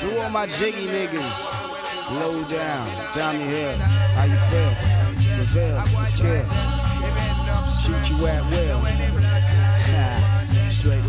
To all my jiggy niggas, low down, Tommy Hill, how you feel? Brazil, skill, shoot you at will. Straight.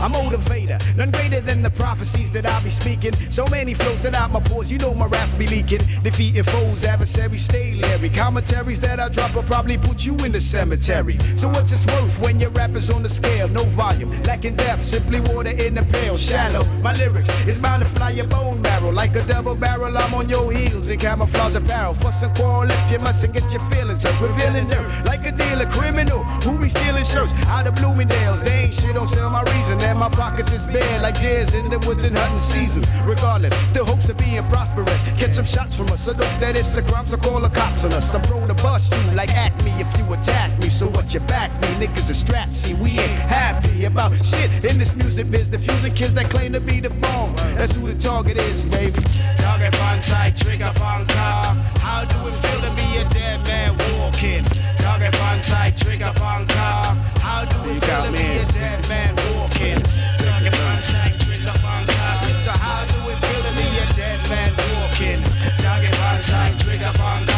I'm motivator, none greater than the prophecies that I'll be speaking. So many flows that out my pores, you know my raps be leaking. Defeating foes, adversaries stay leery. Commentaries that I drop will probably put you in the cemetery. So what's its worth when your rap is on the scale? No volume, lacking depth, simply water in the pail. Shallow, my lyrics is bound to fly your bone marrow. Like a double barrel, I'm on your heels in camouflage apparel. Fuss and quarrel if you mustn't get your feelings hurt. Revealing dirt like a dealer, criminal who be stealing shirts out of Bloomingdale's. They ain't shit, don't sell my reason and my pockets is bare like deers in the woods in hunting season. Regardless, still hopes of being prosperous. Catch some shots from us, so know that it's a crime, so call the cops on us. I'm prone to bust you like Acme if you attack me. So what you back me? Niggas are strapped, see, we ain't happy about shit in this music biz. Diffusing kids that claim to be the bomb. That's who the target is, baby. Target on sight, trigger on car. How do it feel to be a dead man walking? Target on sight, trigger on car. How do it feel to be a dead man walking? Target on sight, trigger on car. So how do it feel to be a dead man walking? Target on sight, trigger on car.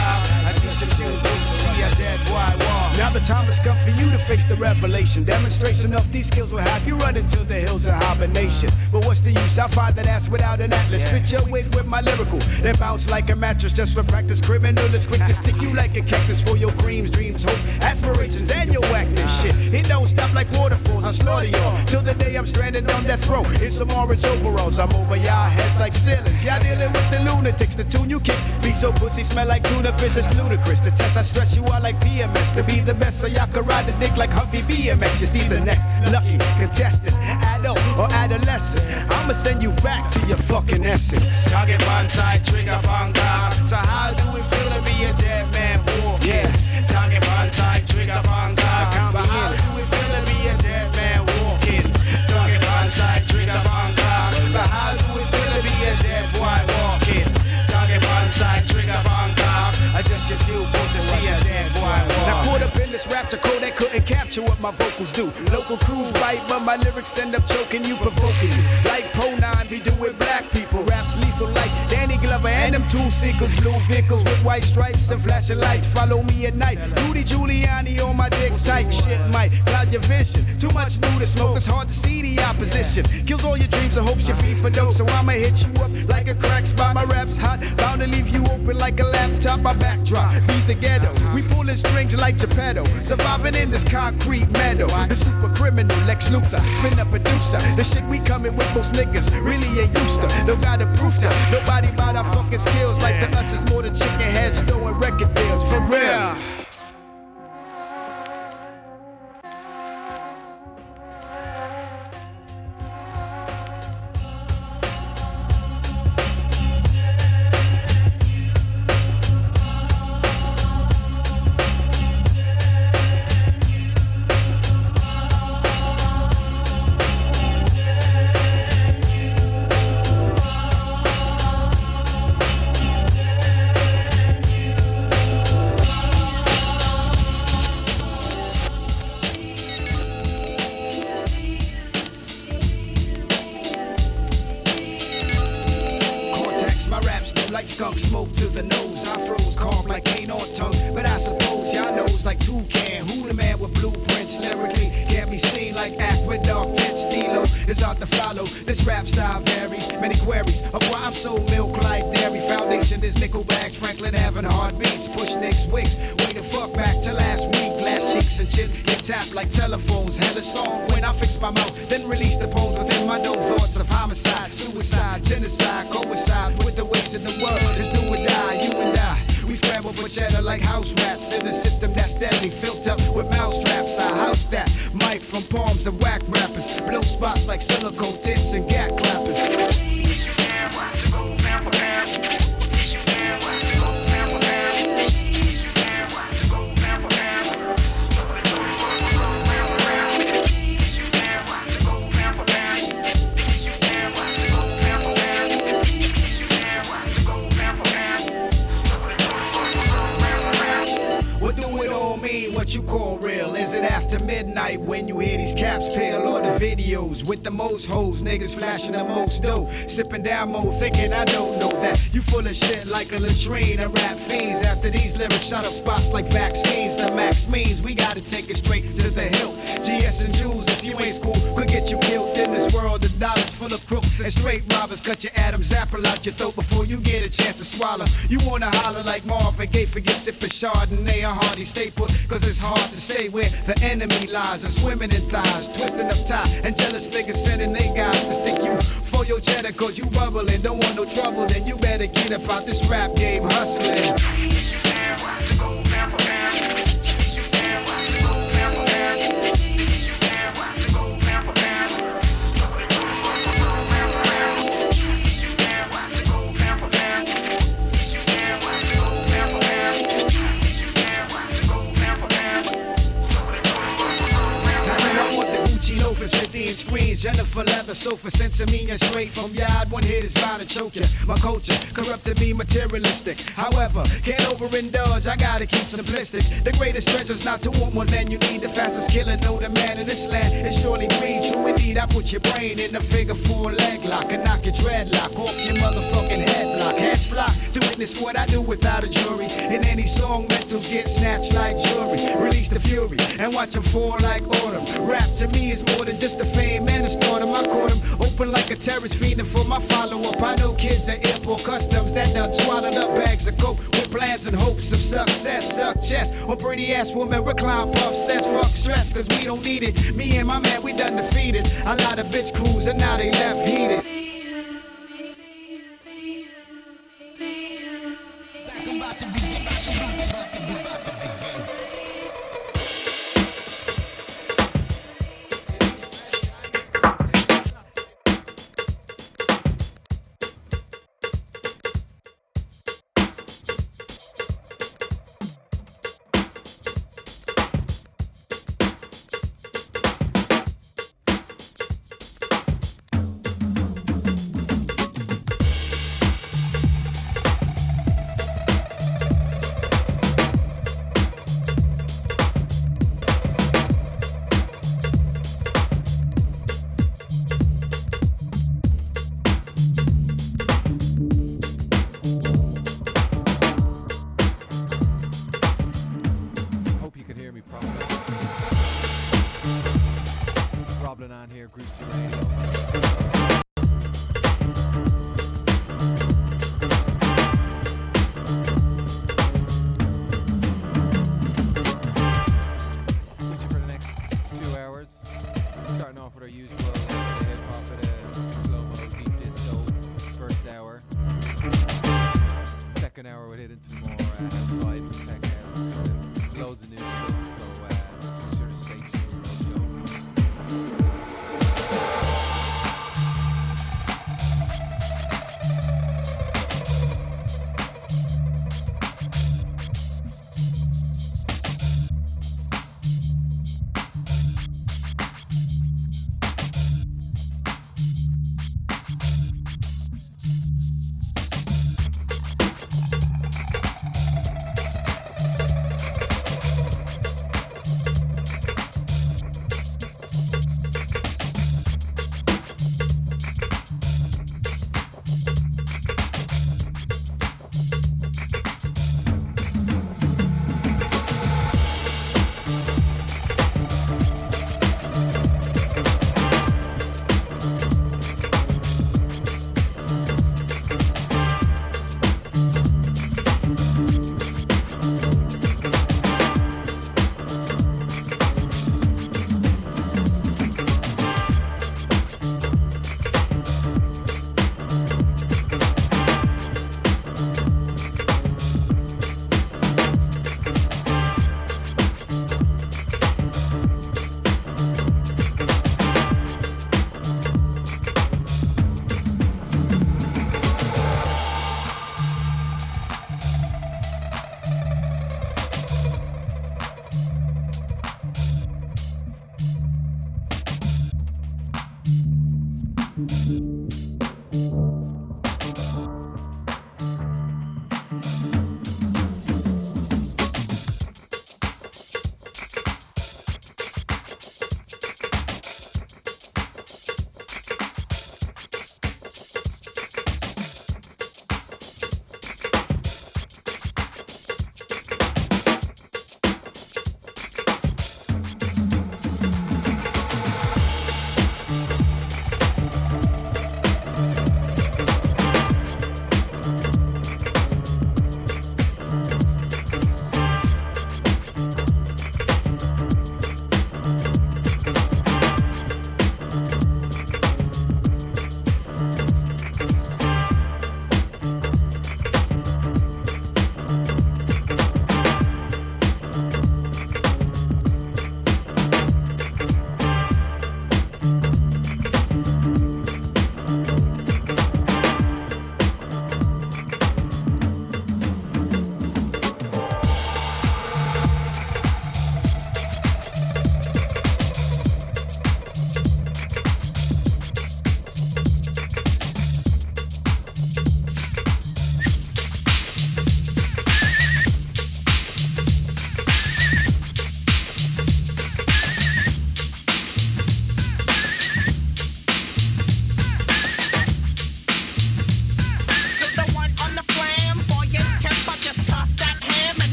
Now the time has come for you to face the revelation. Demonstration of these skills will have you running to the hills of hibernation. But what's the use? I find that ass without an atlas. Spit your wig with my lyrical. Then bounce like a mattress just for practice. Criminal is quick to stick you like a cactus for your dreams, dreams, hope, aspirations, and your whackness. Shit, it don't stop like waterfalls. I slaughter y'all till the day I'm stranded on death row in some orange overalls. I'm over y'all heads like ceilings. Y'all dealing with the lunatics. The tune you kick be so pussy smell like tuna fish. It's ludicrous. The test I stress you out like PMS to be the best, so y'all can ride the dick like Huffy BMX. You see the next lucky contestant, adult or adolescent. I'ma send you back to your fucking essence. Target side, trigger bunga. So how do it feel to be a dead man walking? Yeah. Target side, trigger bunga. Up in this rapture code that couldn't capture what my vocals do. Local crews bite, but my lyrics end up choking you, provoking you. Like Pro 9 be doing black people. Raps lethal like Danny Glover and them two seekers. Blue vehicles with white stripes and flashing lights. Follow me at night. Rudy Giuliani on my dick tight. Shit might cloud your vision. Too much new to smoke, it's hard to see the opposition. Kills all your dreams and hopes you feed for dope. So I'ma hit you up like a crack spot. My raps hot, bound to leave you open like a laptop. My backdrop, beat the ghetto. We pulling strings like Geppetto. Surviving in this concrete meadow. The super criminal Lex Luthor, spin a producer. The shit we coming with most niggas really ain't used to. No got a proof to. Nobody about our fucking skills. Life to us is more than chicken heads throwing record deals. For real. Sipping down mo, thinking I don't know that. You full of shit like a latrine and rap fiends. After these lyrics, shut up spots like vaccines. The max means we gotta take it straight to the hill. GS and Jews, if you ain't school, could get you killed in this world of dollars full of crooks and straight robbers. Cut your Adam's apple out your throat before you get a chance to swallow. You wanna holler like Marvin Gaye, forget sipping Chardonnay or Hardy. Stay put, cause it's hard to say where the enemy lies. And swimming in thighs, twisting up tie, and get up out this rap game sofa, and straight from yard. One hit is bound to choke ya. My culture corrupted me materialistic. However, can't overindulge. I gotta keep simplistic. The greatest treasure's not to want more than you need. The fastest killer, know the man in this land is surely greed. True indeed, I put your brain in a figure four leg lock and knock your dreadlock off your motherfucking headlock. Heads flock to witness what I do without a jury. In any song, mentals get snatched like jewelry. Release the fury and watch them fall like autumn. Rap to me is more than just a fame and a stardom. I caught open like a terrorist feeding for my follow up. I know kids at airport customs that done swallowed up bags of coke with plans and hopes of success. Suck chest on pretty ass woman, recline puff sets. Fuck stress, cause we don't need it. Me and my man, we done defeated. A lot of bitch crews and now they left heated.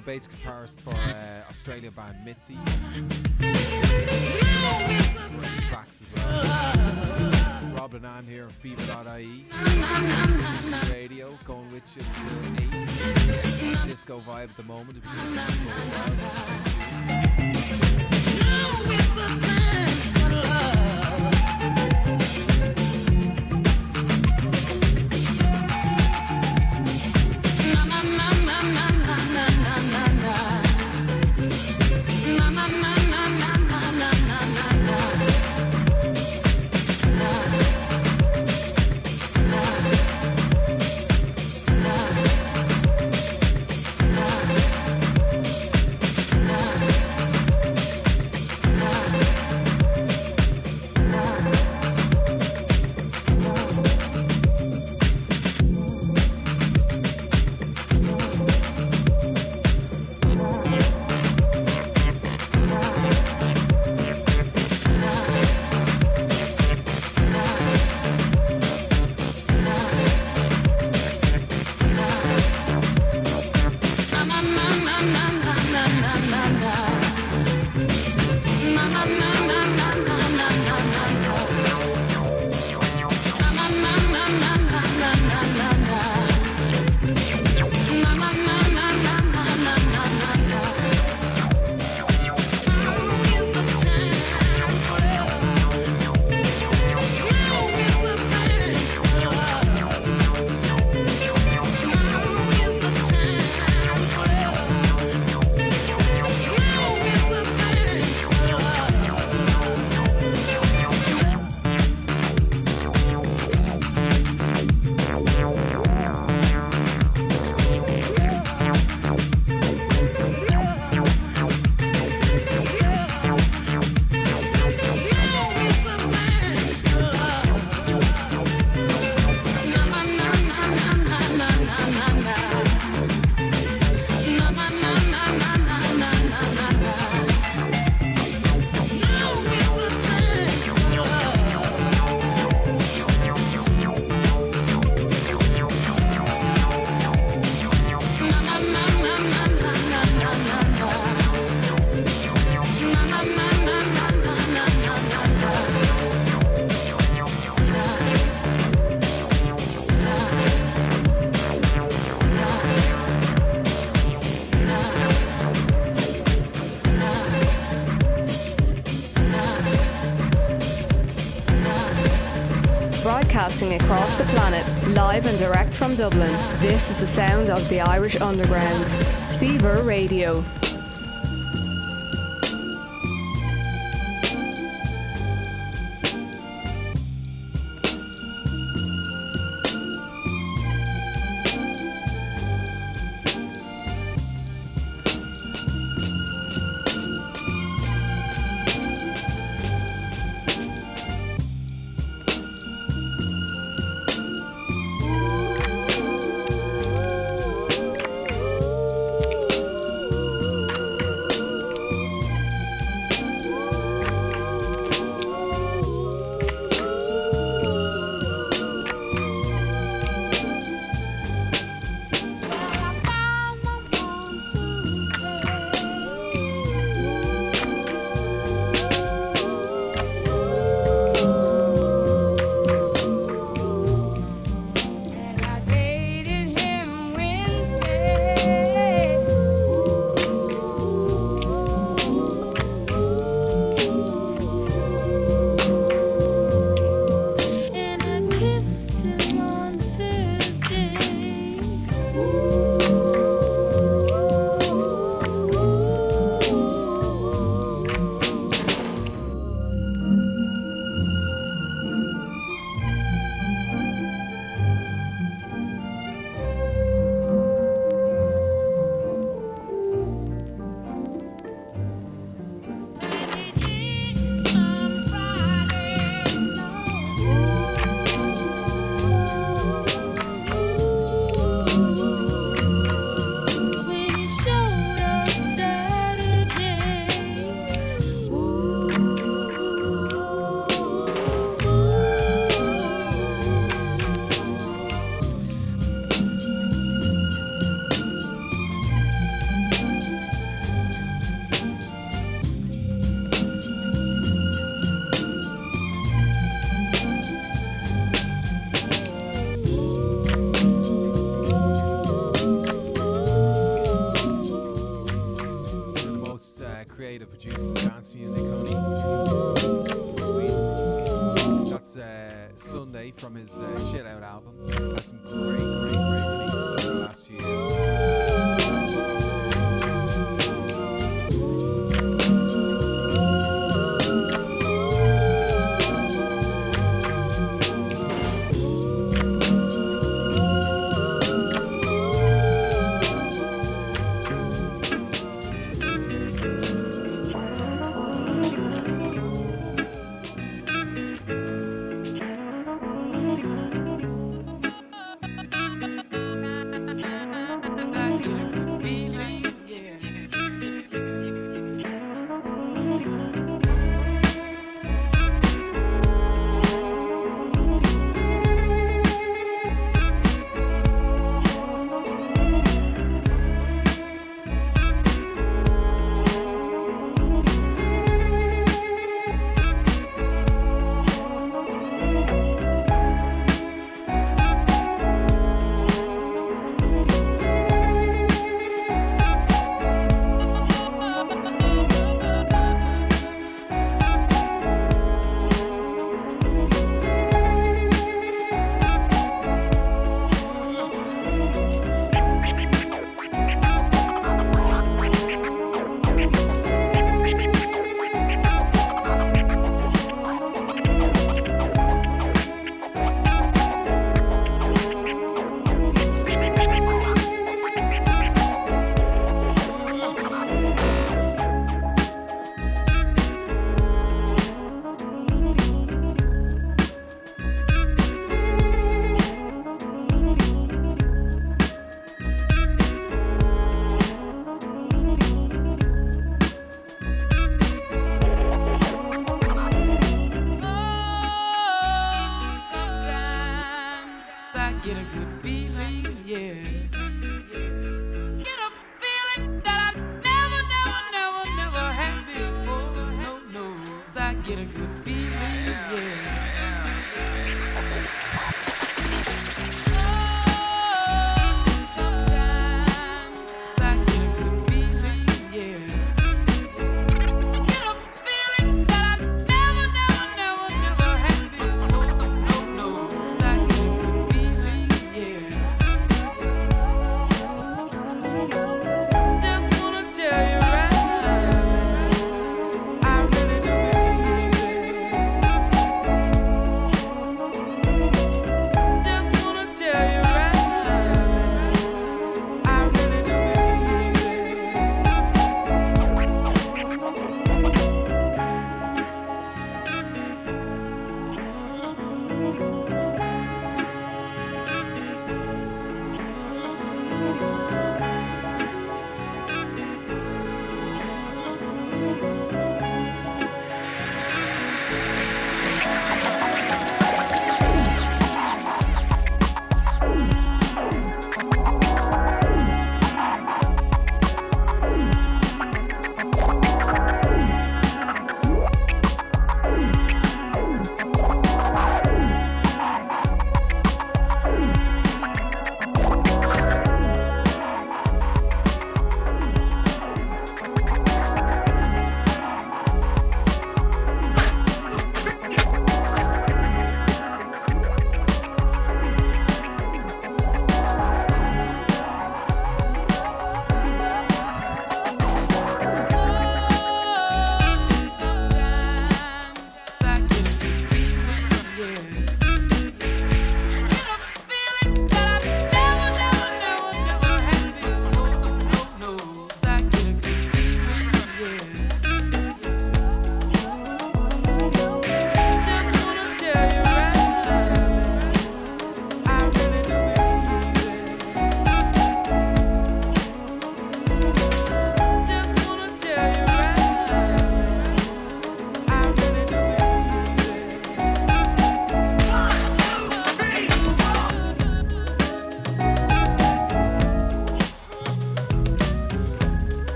Bass guitarist for uh, Australia band Mitzi. From Dublin, this is the sound of the Irish Underground. Fever Radio.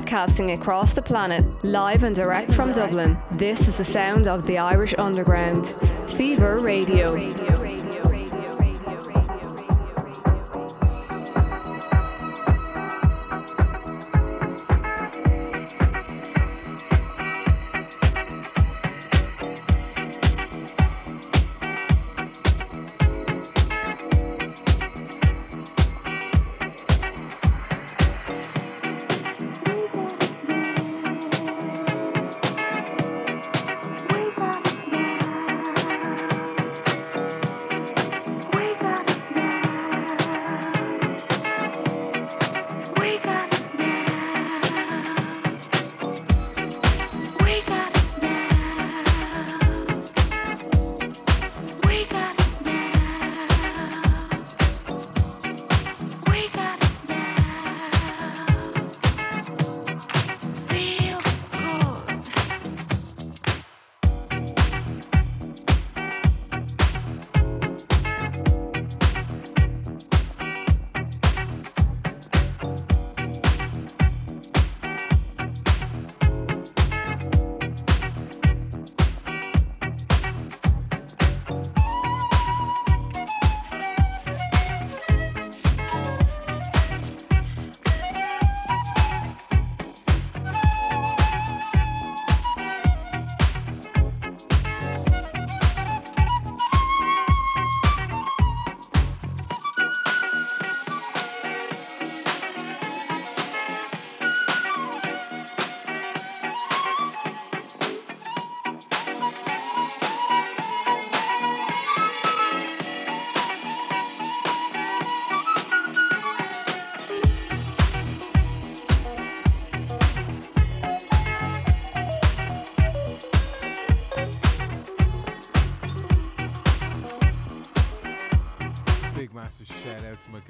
Broadcasting across the planet, live and direct from Dublin, this is the sound of the Irish Underground. Fever Radio.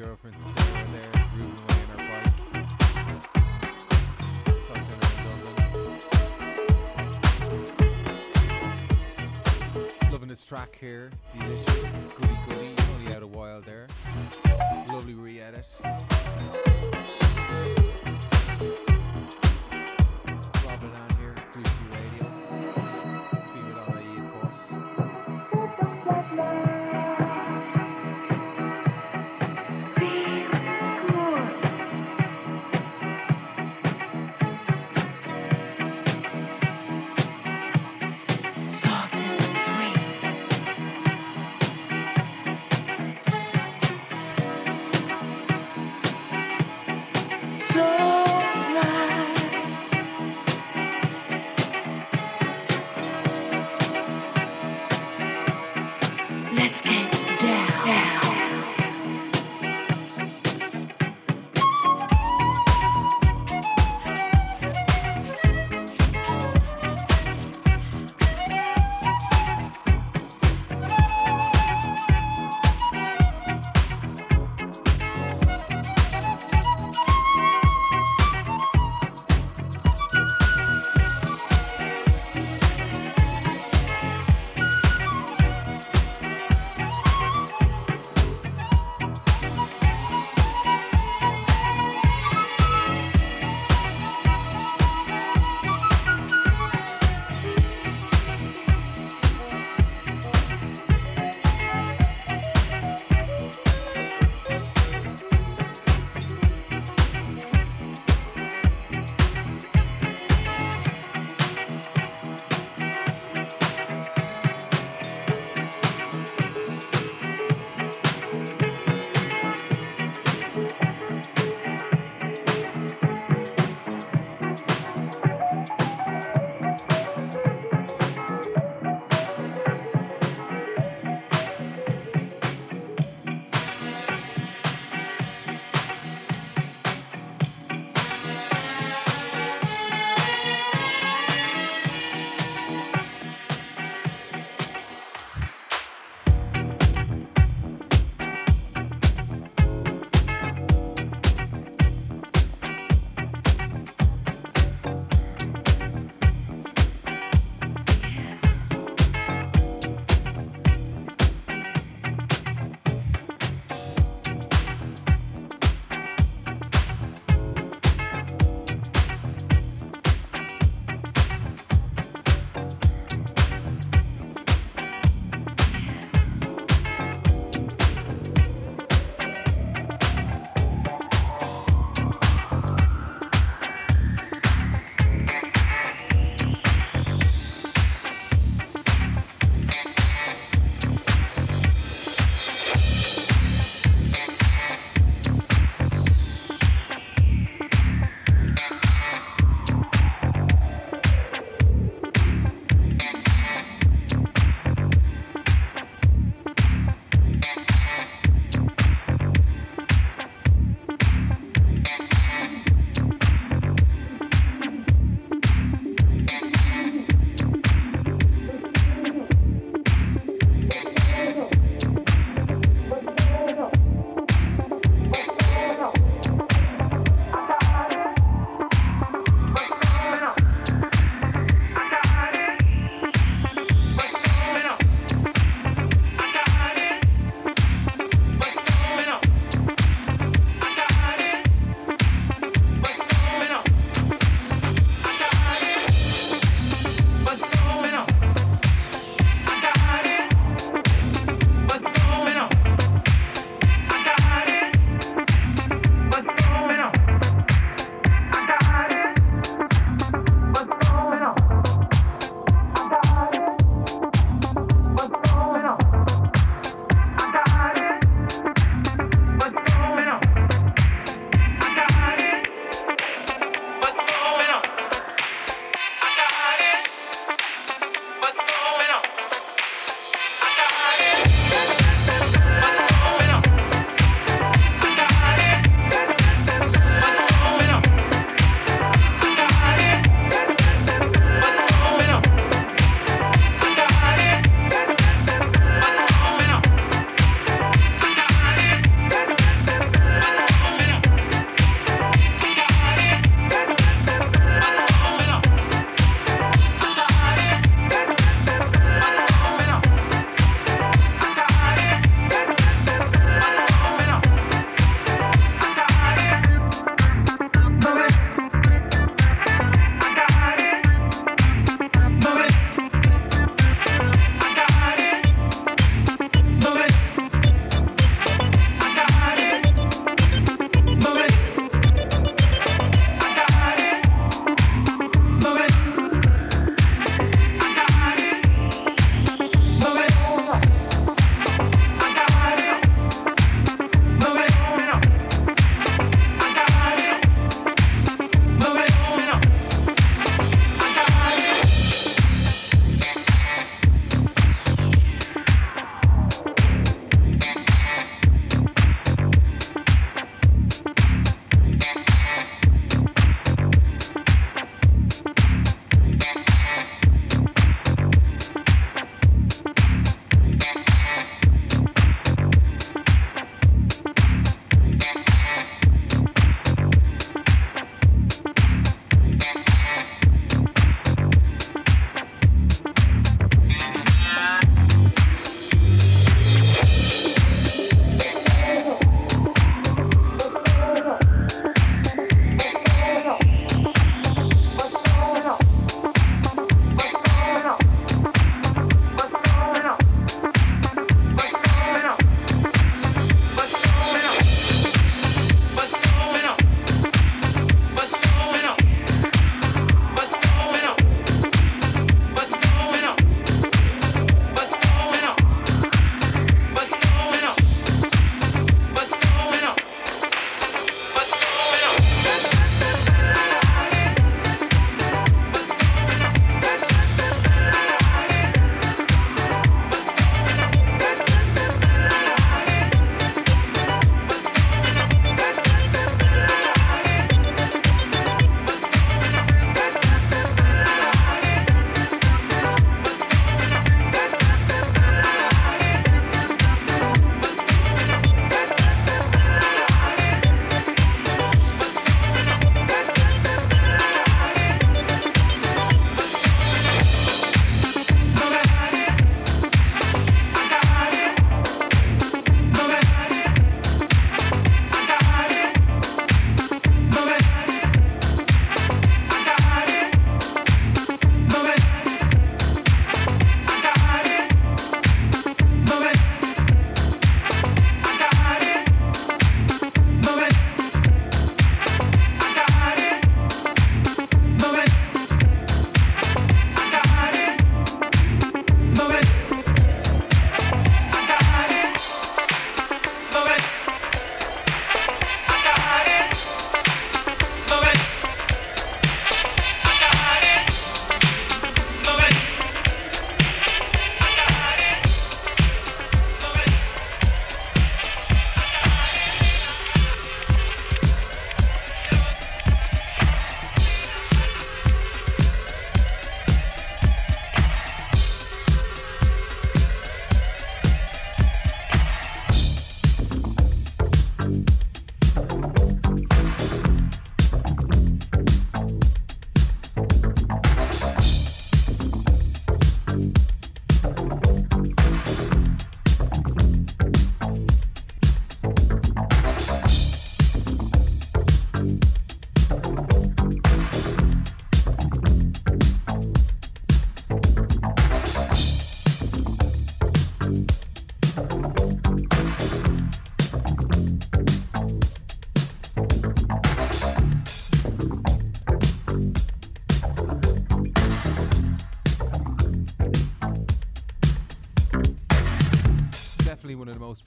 Girlfriend Sarah there, away her bike. Loving this track here, delicious, goody goody, only out a while there. Lovely re-edit. Robin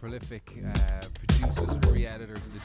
prolific uh, producers and re-editors in the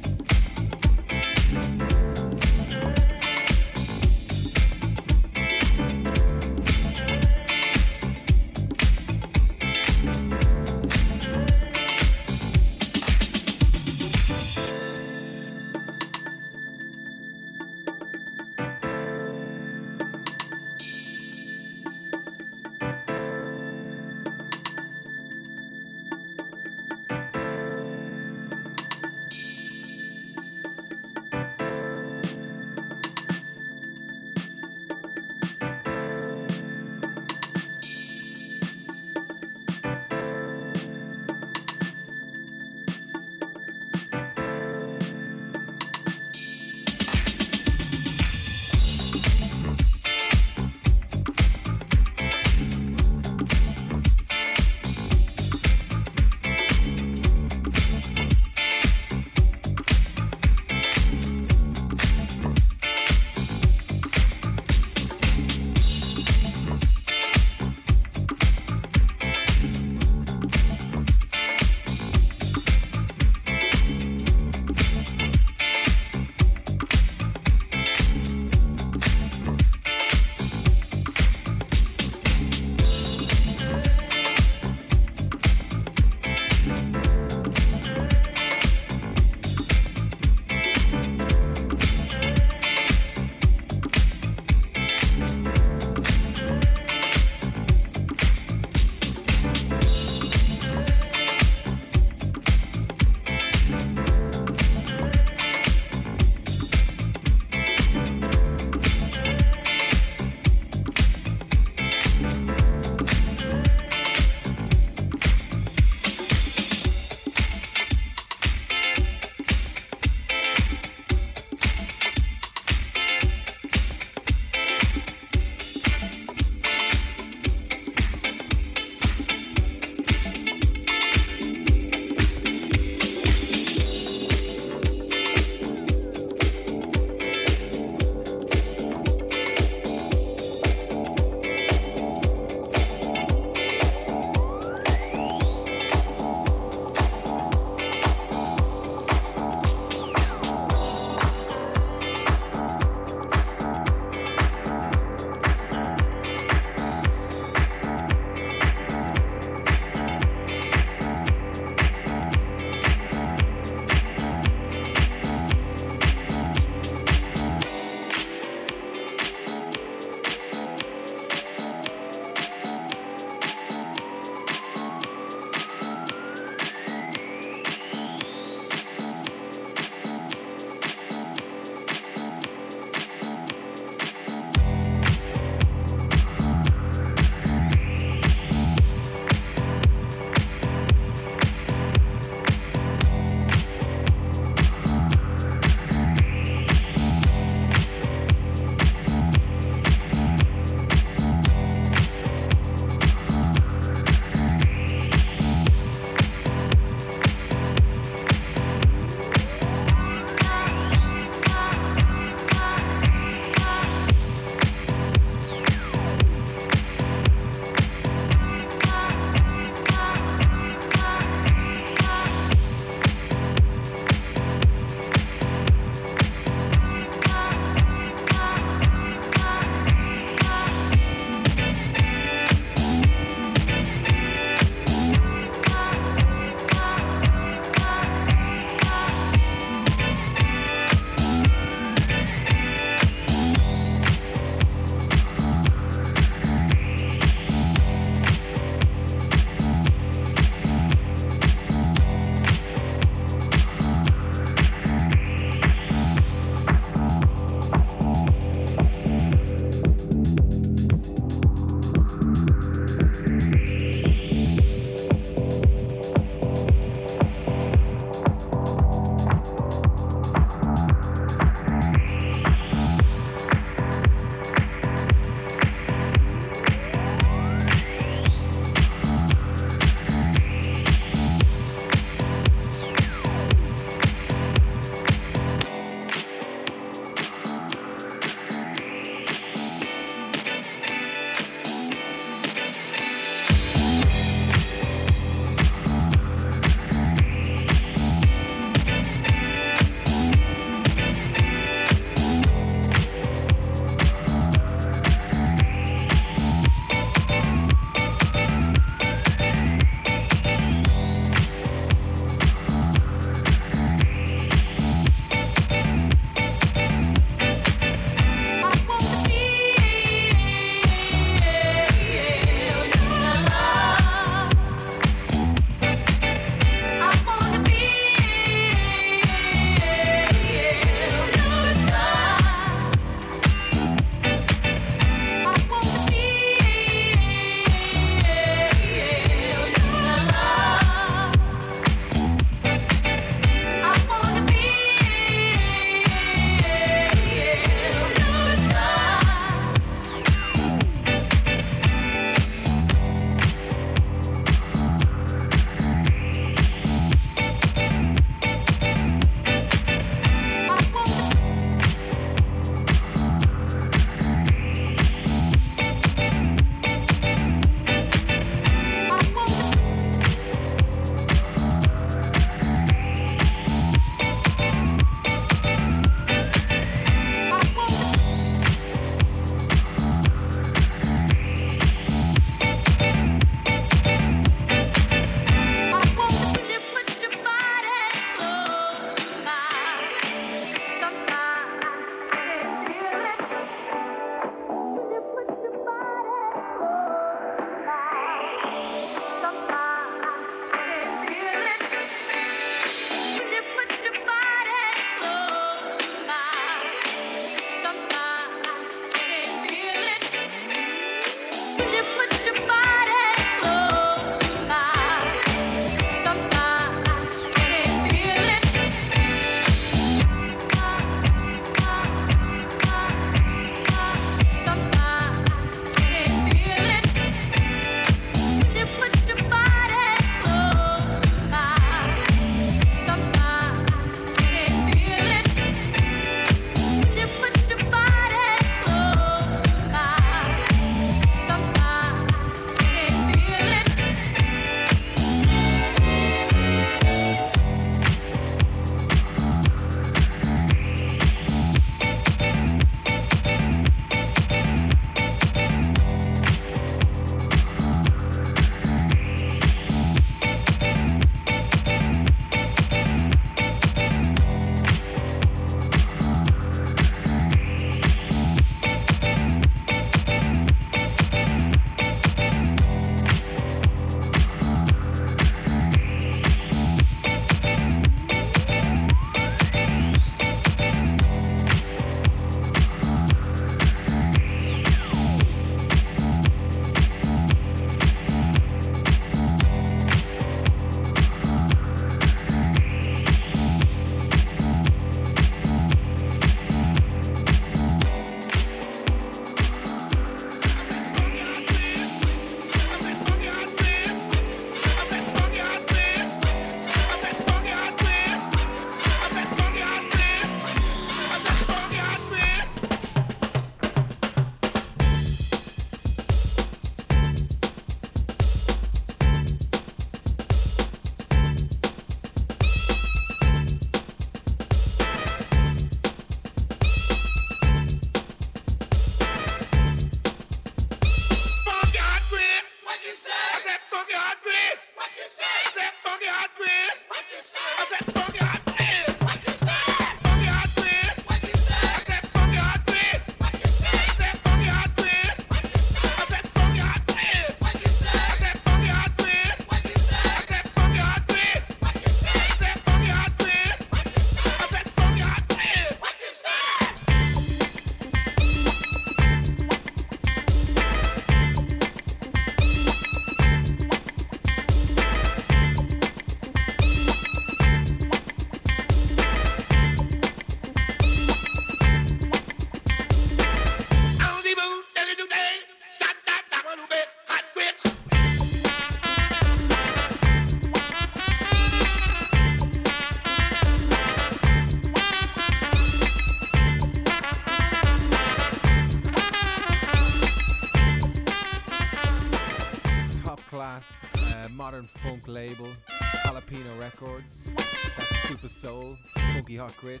that.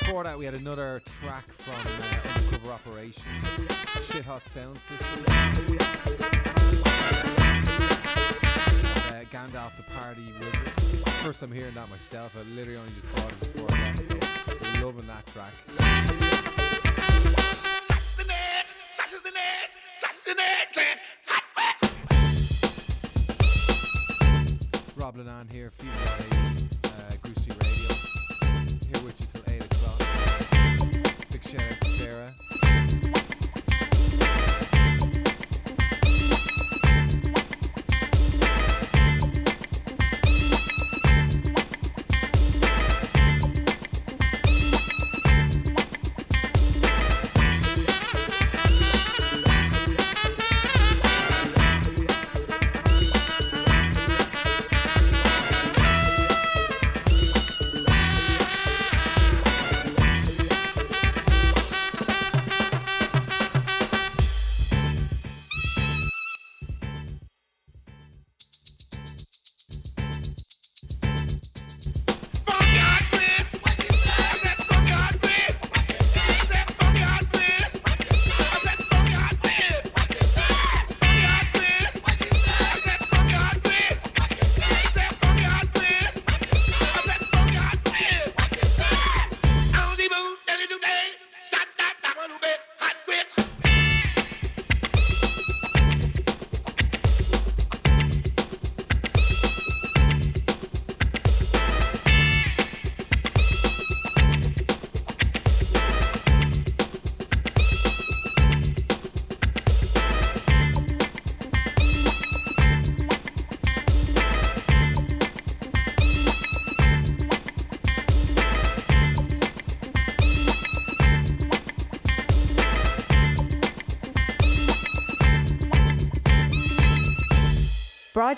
Before that, we had another track from uh, Undercover Operation, Shit Hot Sound System. Uh, Gandalf the Party Wizard. First time hearing that myself, I literally only just thought it before so loving that track.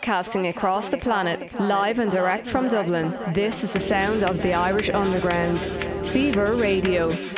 Broadcasting across the planet, live and direct from Dublin, this is the sound of the Irish Underground. Fever Radio.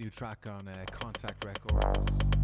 New track on uh, Contact Records.